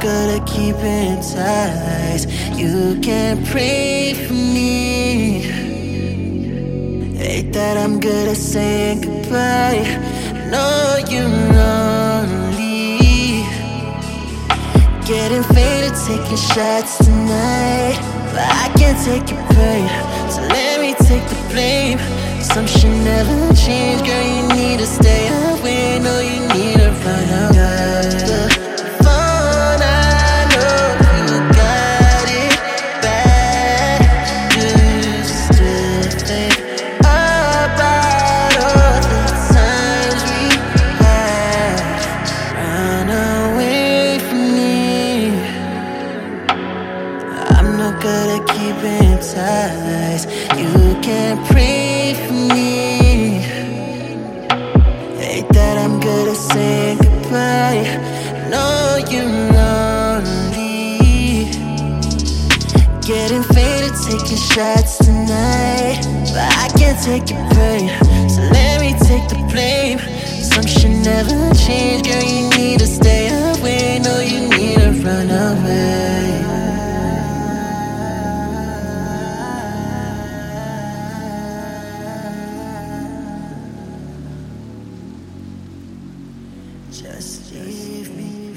hypnotized. You can't pray for me. Hate that I'm good at saying goodbye. Know you're lonely. Getting faded, taking shots tonight. But I can't take your pain, so let me take the blame. Some shit never change, girl. You need You pray for me. That I'm good at saying goodbye. You're lonely. Getting faded, taking shots tonight. But I can't take pain, so let me take the blame. Some shit never change, girl. You need Just leave me.